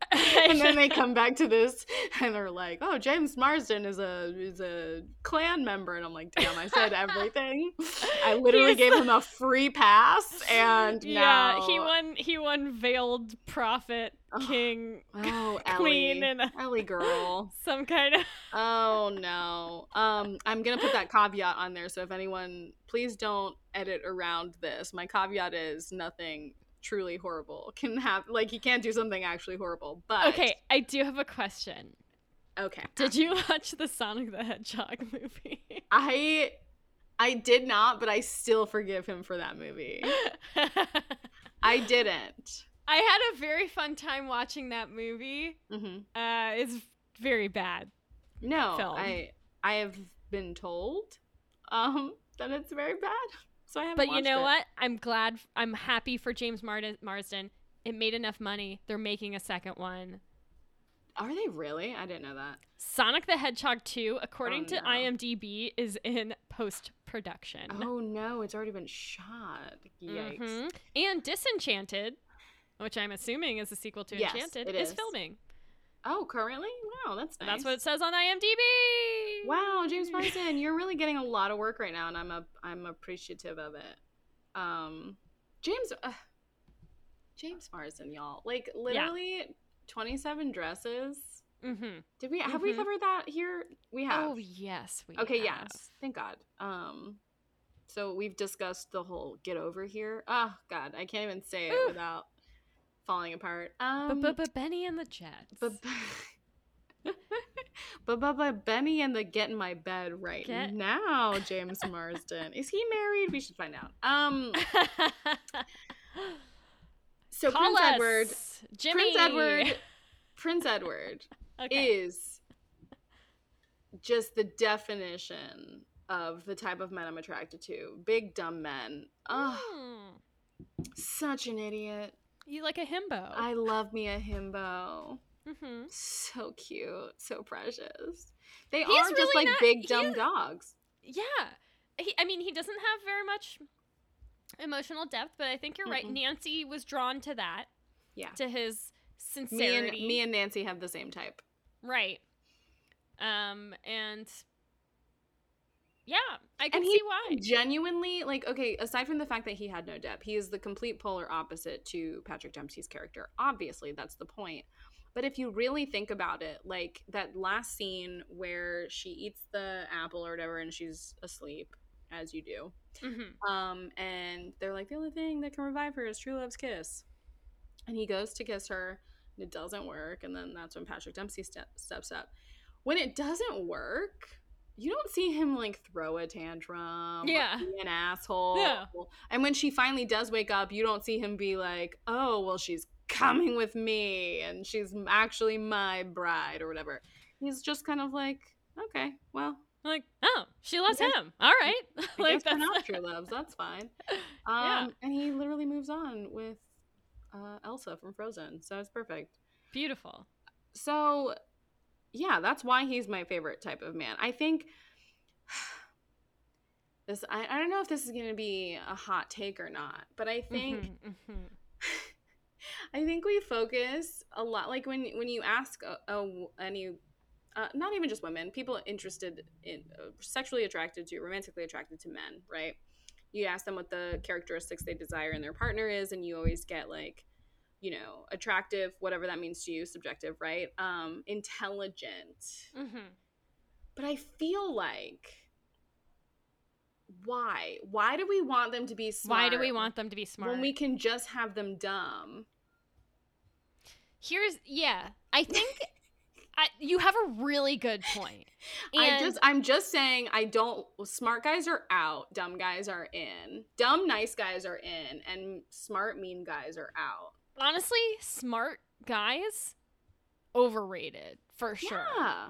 and then they come back to this and they're like, "Oh, James Marsden is a is a Klan member," and I'm like, "Damn, I said everything. I literally He's gave the- him a free pass, and yeah, he won. He won veiled prophet, Ugh. king, Oh, queen, Ellie, and a- Ellie girl. some kind of. Oh no. Um, I'm gonna put that caveat on there. So if anyone, please don't edit around this. My caveat is nothing truly horrible can happen. Like he can't do something actually horrible. But Okay, I do have a question. okay. Did you watch the Sonic the Hedgehog movie? I I did not, but I still forgive him for that movie. I didn't. I had a very fun time watching that movie. hmm Uh, it's very bad. No, Film. I I have been told um that it's very bad. So I haven't But you know it. what? I'm glad. I'm happy for James Mar- Marsden. It made enough money. They're making a second one. Are they really? I didn't know that. Sonic the Hedgehog 2, according Oh, to no. IMDb, is in post production. Oh no, it's already been shot. Yikes. Mhm. And Disenchanted, which I'm assuming is a sequel to Yes, Enchanted, is. filming. Oh, currently? Wow, that's nice. That's what it says on IMDb. Wow, James Marsden, you're really getting a lot of work right now, and I'm a I'm appreciative of it. Um, James, uh, James Marsden, y'all, like literally 27 dresses. Mm-hmm. Did we have we Mhm. covered that here? We have. Oh yes, we okay, have. yes, thank God. Um, so we've discussed the whole get over here. Oh God, I can't even say it Ooh. without falling apart. But Um, but but Bennie and the Jets. but but but but Benny and the get in my bed right Get- now, James Marsden. Is he married? We should find out. Um so Call Prince us, Edward Jimmy. Prince Edward Prince Edward Okay. is just the definition of the type of men I'm attracted to. Big dumb men. Ugh, Mm. such an idiot. You like a himbo. I love me a himbo. mm-hmm. So cute, so precious. They He's are just really like not- big dumb dogs. Yeah. He, I mean, he doesn't have very much emotional depth, but I think you're right. Mm-mm. Nancy was drawn to that, Yeah. to his Me and sincerity. me and Nancy have the same type. right. Um, and yeah, I can And see why. Genuinely, like, okay, aside from the fact that he had no depth, he is the complete polar opposite to Patrick Dempsey's character. Obviously, that's the point. But if you really think about it, like that last scene where she eats the apple or whatever and she's asleep, as you do, hmm um, and they're like, the only thing that can revive her is true love's kiss. And he goes to kiss her, and it doesn't work. And then that's when Patrick Dempsey step, steps up. When it doesn't work, you don't see him like throw a tantrum, or Yeah. be an asshole. Yeah. And when she finally does wake up, you don't see him be like, oh, well, she's coming with me, and she's actually my bride, or whatever. He's just kind of like, okay, well, Like, oh, she loves Yeah. him. All right. Like guess that's not true loves. That's fine. Um, Yeah. And he literally moves on with uh, Elsa from Frozen, so it's perfect. beautiful. So, yeah, that's why he's my favorite type of man. I think this. I, I don't know if this is going to be a hot take or not, but I think Mhm, mhm. I think we focus a lot. Like when when you ask a, a any. Uh, not even just women, people interested in uh, sexually attracted to, romantically attracted to men, right? You ask them what the characteristics they desire in their partner is, and you always get like, you know, attractive, whatever that means to you, subjective, right? Um, intelligent. Mhm. But I feel like, why? Why do we want them to be smart? Why do we want them to be smart? when we can just have them dumb? Here's yeah. I think I, you have a really good point. I just I'm just saying I don't smart guys are out, dumb guys are in. Dumb nice guys are in and smart mean guys are out. Honestly, smart guys overrated for sure. Yeah.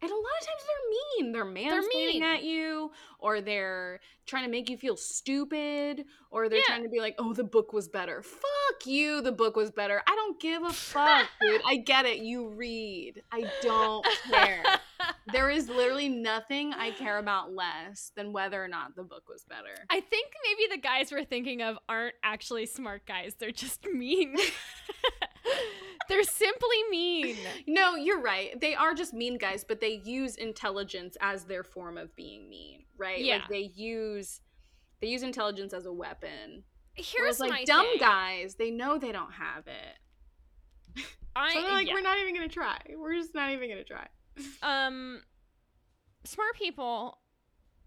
And a lot of times they're mean. They're mansplaining mean. at you, or they're trying to make you feel stupid, or they're Yeah. trying to be like, oh, the book was better. Fuck you, the book was better. I don't give a fuck, dude. I get it. You read. I don't care. there is literally nothing I care about less than whether or not the book was better. I think maybe the guys we're thinking of aren't actually smart guys. They're just mean. They're simply mean. No, you're right. They are just mean guys, but they use intelligence as their form of being mean, right? Yeah. Like they use they use intelligence as a weapon. Here's Whereas like my dumb thing. guys, they know they don't have it. I, So like, yeah. we're not even gonna try. We're just not even gonna try. um smart people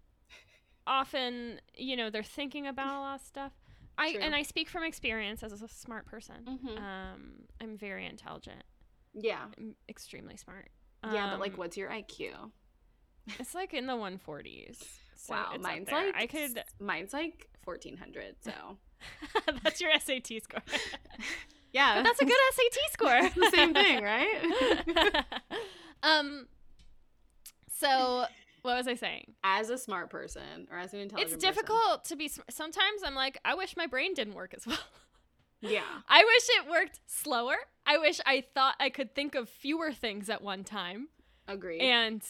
often you know they're thinking about a lot of stuff i True. and i speak from experience as a smart person Mhm. um i'm very intelligent Yeah. I'm extremely smart Yeah, but like Um, what's your IQ? it's like in the 140s So wow, mine's like I could. mine's like fourteen hundred. So that's your SAT score. yeah, But that's a good SAT score. It's the same thing, right? um. So what was I saying? as a smart person or as an intelligent, It's person- difficult to be. sm- Sometimes I'm like, I wish my brain didn't work as well. Yeah, I wish it worked slower. I wish I thought I could think of fewer things at one time. Agree. And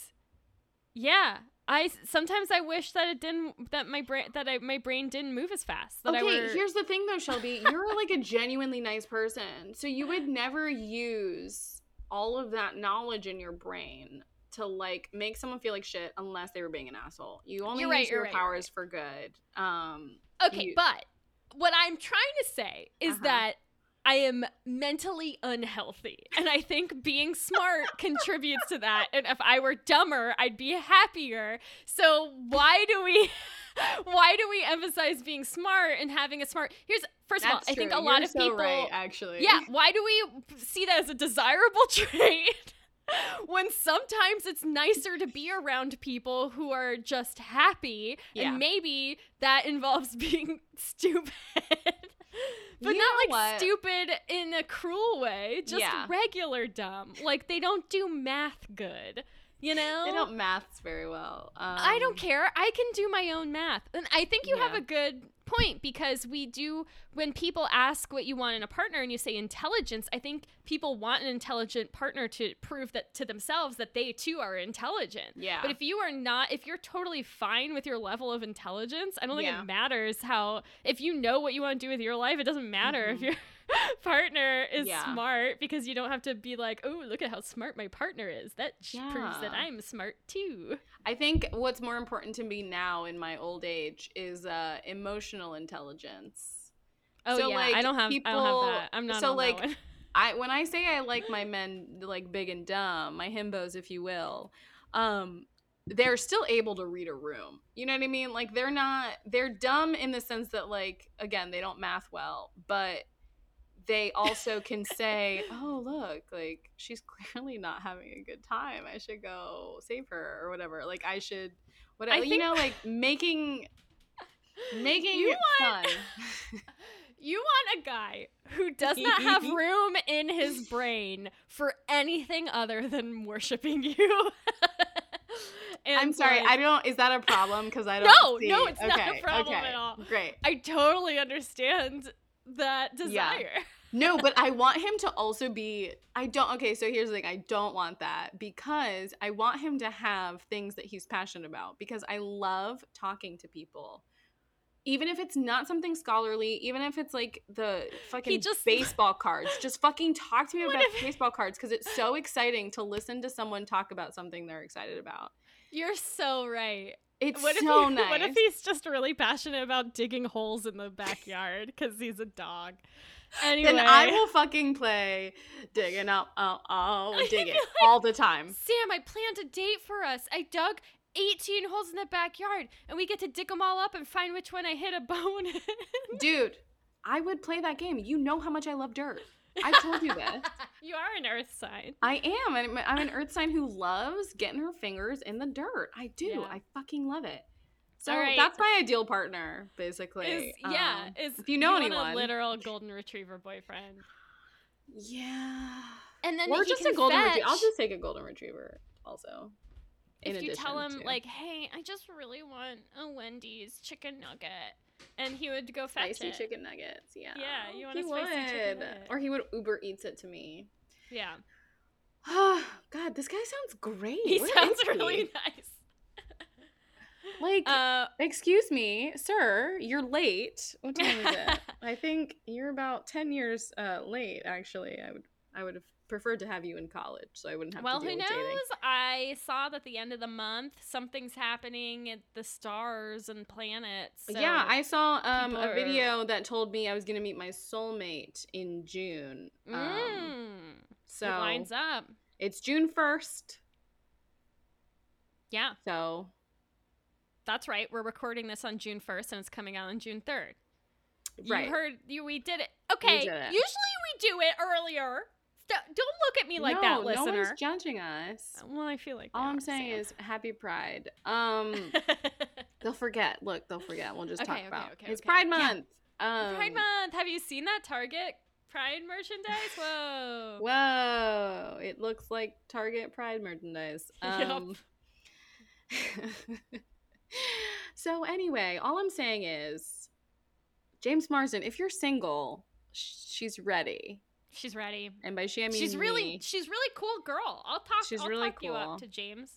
yeah, I sometimes I wish that it didn't that my brain that I, my brain didn't move as fast. That I okay, were, here's the thing though, Shelby. You're like a genuinely nice person. So you would never use all of that knowledge in your brain to like make someone feel like shit unless they were being an asshole. You only You're use right, your right, powers for good. Um okay, you- but what I'm trying to say is Uh-huh. that I am mentally unhealthy. And I think being smart contributes to that. And if I were dumber, I'd be happier. So why do we why do we emphasize being smart and having a smart Here's first of all, that's I think a lot You're of so people right, actually. Yeah, why do we see that as a desirable trait? when sometimes it's nicer to be around people who are just happy, Yeah. and maybe that involves being stupid. But You not like what? stupid in a cruel way, just Yeah. regular dumb. Like they don't do math good, you know? They don't maths very well. Um, I don't care. I can do my own math. And I think you have a good point because we do, when people ask what you want in a partner and you say intelligence, I think people want an intelligent partner to prove that to themselves that they too are intelligent. Yeah. But if you are not, if you're totally fine with your level of intelligence, I don't think Yeah. it matters how, if you know what you want to do with your life, it doesn't matter if Mhm. partner is Yeah. smart because you don't have to be like, oh, look at how smart my partner is. That sh- proves that I'm smart too. I think what's more important to me now in my old age is uh, emotional intelligence. Oh So, yeah, like, I don't have I don't people- have that. I'm not so, like. I when I say I like my men like big and dumb, my himbos, if you will, um, they're still able to read a room. You know what I mean? Like they're not they're dumb in the sense that like again they don't math well, but they also can say, "Oh, look, like she's clearly not having a good time. I should go save her or whatever. Like I should whatever. Uh, you think- know, like making making You want- fun. You want a guy who does not have room in his brain for anything other than worshiping you. I'm sorry. like, I don't. Is that a problem? Because I don't. No, see- no, it's not a problem okay, at all. Great. I totally understand that desire. Yeah. No, but I want him to also be. I don't. Okay, so here's the thing. I don't want that because I want him to have things that he's passionate about because I love talking to people. Even if it's not something scholarly, even if it's like the fucking just- baseball cards, just fucking talk to me about if- baseball cards because it's so exciting to listen to someone talk about something they're excited about. You're so right. It's What if so he, nice. What if he's just really passionate about digging holes in the backyard because he's a dog? Anyway, Then I will fucking play digging up, oh, oh, dig it all the time. Sam, I planned a date for us. I dug 18 holes in the backyard, and we get to dig them all up and find which one I hit a bone in. Dude, I would play that game. You know how much I love dirt. I've told you this. you are an earth sign. I am. and I'm an earth sign who loves getting her fingers in the dirt. I do. Yeah. I fucking love it. So right. that's my ideal partner, basically. Is, yeah, Um, is if you know want anyone. a literal golden retriever boyfriend. yeah. And then Or just a golden fetch, retriever. I'll just take a golden retriever also. in if you tell him to- like, "Hey, I just really want a Wendy's chicken nugget," and he would go fetch spicy it. chicken nuggets. Yeah. Yeah, you want he a spicy chicken would. nugget. Or he would Uber Eats it to me. Yeah, Oh God, this guy sounds great. he Where sounds is he? really nice. like. Uh, Excuse me, sir, you're late. What time is it? I think you're about ten years uh, late. Actually, I would I would have preferred to have you in college, so I wouldn't have well, to deal who knows? dating. I saw that the end of the month something's happening at the stars and planets. so- yeah, I saw um, a video that told me I was gonna meet my soulmate in June. Um, Mm, so it lines up. it's June first. Yeah, So that's right. We're recording this on June 1st and it's coming out on June 3rd. right, You heard you we did it. Okay. did it. Usually we do it earlier. St- don't look at me like no, that, No listener. one's judging us. well, I feel like All I'm saying Sam. is happy Pride. Um. They'll forget. Look, they'll forget. We'll just Okay, talk okay, about okay, it's. Pride Yeah. Month. Um, Pride Month. Have you seen that Target Pride merchandise? Whoa. Whoa! It looks like Target Pride merchandise. Um, so anyway, all I'm saying is, James Marsden, if you're single, sh- she's ready, She's ready. and by she I mean she's really me. she's really cool girl. I'll talk She's I'll really talk you cool. up to James.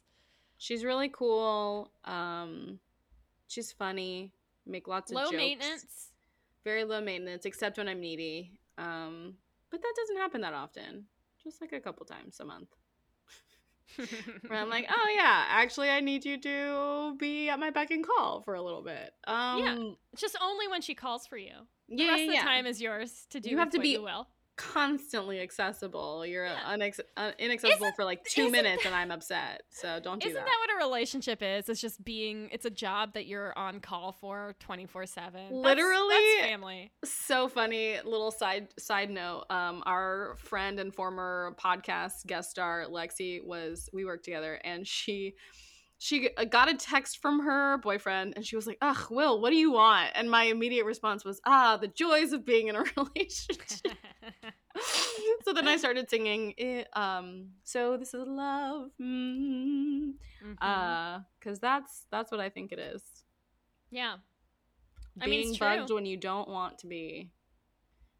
she's really cool. Um, she's funny. Make lots of Low maintenance. very low maintenance, except when I'm needy. Um, but that doesn't happen that often. Just like a couple times a month. Where I'm like, oh yeah, actually, I need you to be at my beck and call for a little bit. Um, Yeah. just only when she calls for you. The yeah, rest yeah, of the yeah. time is yours to do. You have to what be you will. Constantly accessible. You're Yeah. unex- uh, inaccessible Isn't- for like 2 minutes, that- and I'm upset. So don't do Isn't that. that what a relationship is? It's just being. It's a job that you're on call for twenty four seven. Literally- that's family. so funny little side side note um our friend and former podcast guest star lexi was we worked together and she she uh, got a text from her boyfriend and she was like ugh will what do you want and my immediate response was ah the joys of being in a relationship so then i started singing it, um so this is love mm, Mhm. uh because that's that's what i think it is yeah. I mean, it's bugged true. when you don't want to be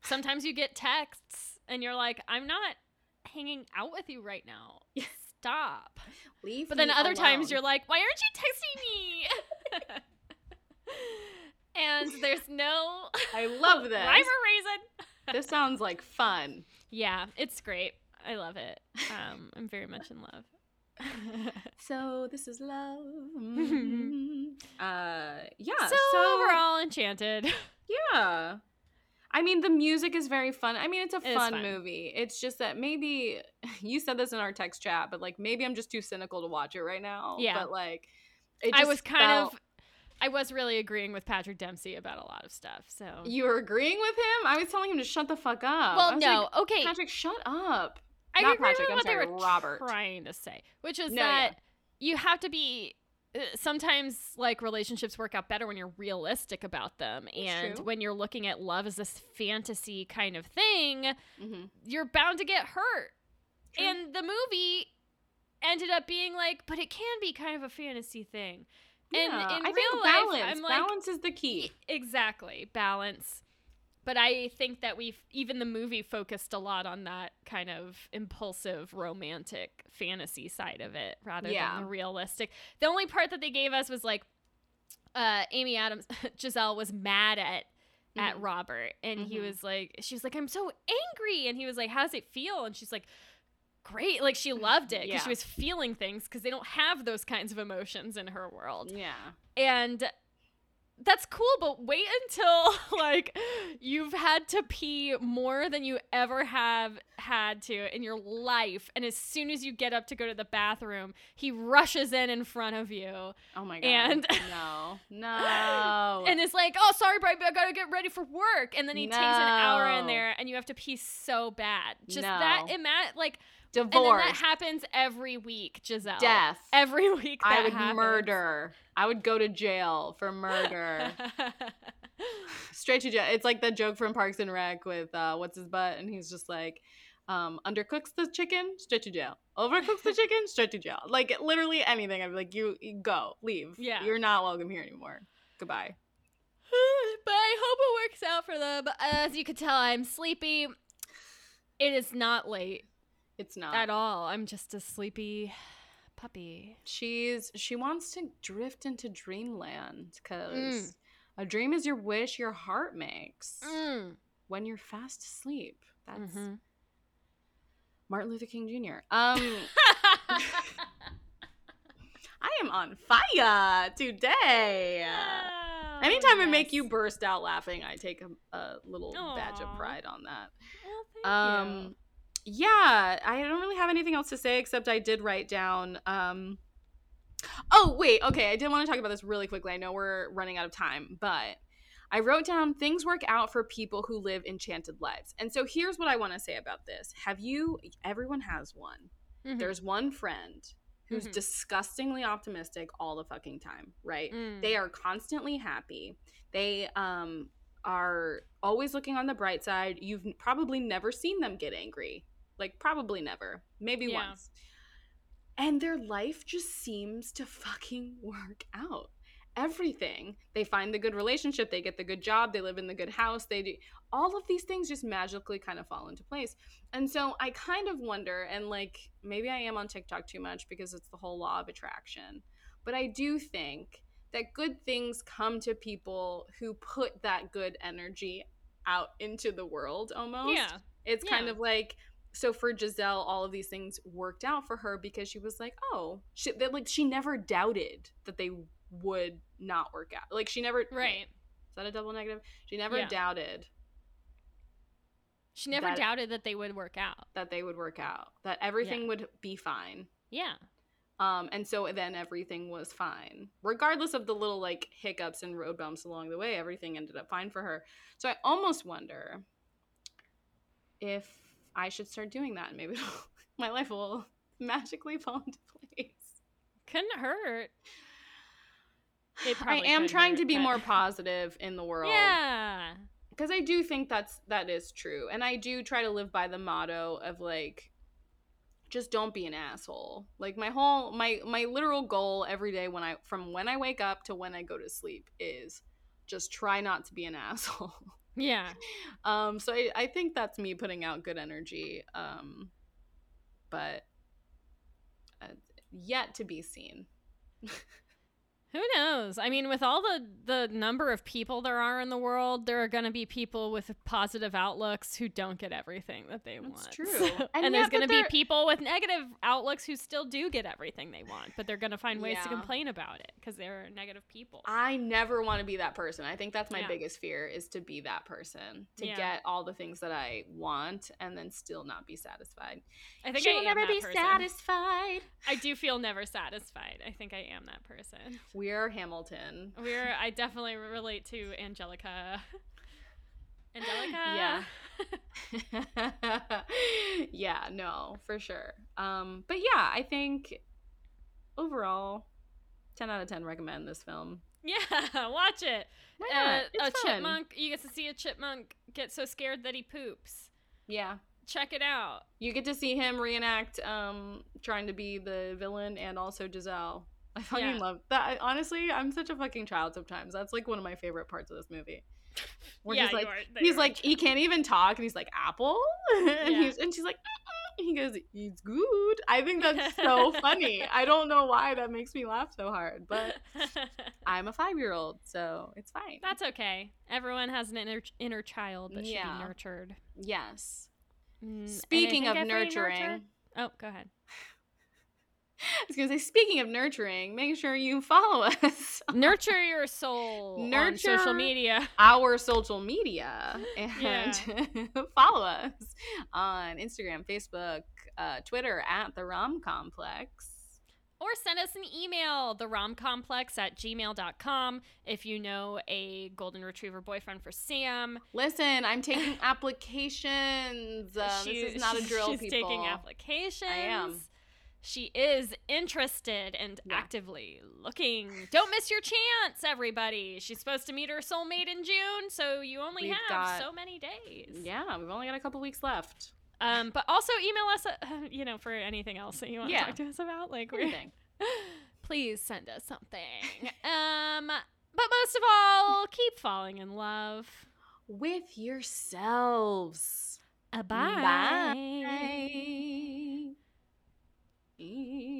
Sometimes you get texts and you're like, I'm not hanging out with you right now. Stop. leave But then other times you're like, why aren't you texting me? and there's no I love this. rhyme or reason. this sounds like fun. Yeah, it's great. I love it. Um, I'm very much in love. So this is love. Mhm. uh, yeah. so, So, overall, enchanted. yeah. I mean, the music is very fun. I mean, it's a It fun fun. movie. It's just that maybe you said this in our text chat, but like maybe I'm just too cynical to watch it right now. Yeah. But like, it I was kind felt- of, I was really agreeing with Patrick Dempsey about a lot of stuff. So, You were agreeing with him. I was telling him to shut the fuck up. Well, no, like, okay. Patrick, shut up. I Not agree Patrick, with I'm what sorry, they were Robert. trying to say, which is No, that yeah. you have to be. Uh, Sometimes, like relationships work out better when you're realistic about them, and true. when you're looking at love as this fantasy kind of thing, Mhm. you're bound to get hurt. True. And the movie ended up being like, but it can be kind of a fantasy thing. And in I real life, balance. I'm like, balance is the key. Exactly, balance. But I think that we've even the movie focused a lot on that kind of impulsive romantic fantasy side of it rather Yeah. than the realistic. The only part that they gave us was like uh Amy Adams Giselle was mad at at Mhm. Robert and he Mhm. was like she was like I'm so angry and he was like how does it feel and she's like great like she loved it because Yeah. she was feeling things because they don't have those kinds of emotions in her world Yeah. and that's cool but wait until like you've had to pee more than you ever have had to in your life and as soon as you get up to go to the bathroom he rushes in in front of you Oh my god. And- no, no. and it's like oh sorry baby i gotta get ready for work and then he takes an hour in there and you have to pee so bad just that No. ima- like divorce, and then that happens every week giselle death. every week I would happens. murder. I would go to jail for murder. Straight to jail. It's like the joke from Parks and Rec with uh, what's his butt, and he's just like, um, undercooks the chicken, straight to jail. Overcooks the chicken, straight to jail. Like literally anything. I'd be like, you, you go, leave. Yeah. you're not welcome here anymore. Goodbye. but I hope it works out for them. As you can tell, I'm sleepy. It is not late It's not. at all. I'm just a sleepy puppy. She's she wants to drift into dreamland because Mm. a dream is your wish your heart makes Mm. when you're fast asleep. That's Mhm. Martin Luther King Jr. Um, I am on fire today. Oh, Anytime I make you burst out laughing, I take a, a little badge of pride on that. Well, thank Um, yeah, I don't really have anything else to say except I did write down. Um, oh wait, okay, I did want to talk about this really quickly. I know we're running out of time, but I wrote down things work out for people who live enchanted lives. And so here's what I want to say about this. Have you? Everyone has one. Mhm. There's one friend who's Mhm. disgustingly optimistic all the fucking time, right? Mm. They are constantly happy. They um are always looking on the bright side. You've probably never seen them get angry. Like probably never. Maybe Yeah. once. And their life just seems to fucking work out. Everything. They find the good relationship, they get the good job, they live in the good house, they do all of these things just magically kind of fall into place. And so I kind of wonder, and like maybe I am on TikTok too much because it's the whole law of attraction, but I do think that good things come to people who put that good energy out into the world almost. Yeah. It's kind of like so for Giselle, all of these things worked out for her because she was like, oh, she that like she never doubted that they would not work out. Like she never Right. Is that a double negative? She never Yeah. doubted She never That- doubted that they would work out. that they would work out, that everything would be fine. Yeah. Um, and so then everything was fine, regardless of the little like hiccups and road bumps along the way. Everything ended up fine for her. So I almost wonder if I should start doing that. And maybe my life will magically fall into place. Couldn't hurt. It I am trying hurt, to be but- more positive in the world. Yeah. because I do think that's that is true, and I do try to live by the motto of like, just don't be an asshole. Like my whole my my literal goal every day when I from when I wake up to when I go to sleep is just try not to be an asshole. Yeah. um, so I I think that's me putting out good energy. Um, but uh, yet to be seen. Who knows? I mean, with all the the number of people there are in the world, there are going to be people with positive outlooks who don't get everything that they want. That's want. true. So- And and, yeah, there's going to be people with negative outlooks who still do get everything they want, but they're going to find ways to complain about it because they're negative people. I never want to be that person. I think that's my Yeah. biggest fear is to be that person, to Yeah. get all the things that I want and then still not be satisfied. I think She I never be person. satisfied. I do feel never satisfied. I think I am that person. We're Hamilton. We're I definitely relate to Angelica. Angelica. Yeah. yeah, no, for sure. Um, but yeah, I think overall, ten out of ten recommend this film. Yeah, watch it. Uh, a fun. chipmunk. You get to see a chipmunk get so scared that he poops. Yeah. Check it out. You get to see him reenact um trying to be the villain and also Giselle. I fucking Yeah. love that. I- honestly, I'm such a fucking child sometimes. That's like one of my favorite parts of this movie. Where yeah, he's like, are, he's like, he can't even talk, and he's like, apple, and Yeah. he's and she's like, "Mm-mm." he goes, it's good. I think that's so funny. I don't know why that makes me laugh so hard, but I'm a five year old, so it's fine. That's okay. Everyone has an inner inner child that should be nurtured. yes. Mm, Speaking of nurturing, oh, go ahead. I was gonna say, speaking of nurturing, make sure you follow us Nurture your soul on social media. our social media and Yeah. follow us on Instagram, Facebook, uh, Twitter at the Rom Complex. Or send us an email, theromcomplex at gmail.com, if you know a golden retriever boyfriend for Sam. Listen, I'm taking applications. Uh, She- this is not a drill, she's people. taking applications. I am. She is interested and Yeah. actively looking. Don't miss your chance, everybody. She's supposed to meet her soulmate in June, so you only We've have got- so many days. Yeah, we've only got a couple weeks left. Um, but also email us, uh, you know, for anything else that you want Yeah. to talk to us about. Like, Anything. please send us something. um, but most of all, keep falling in love. With yourselves. Uh, bye. Bye. E.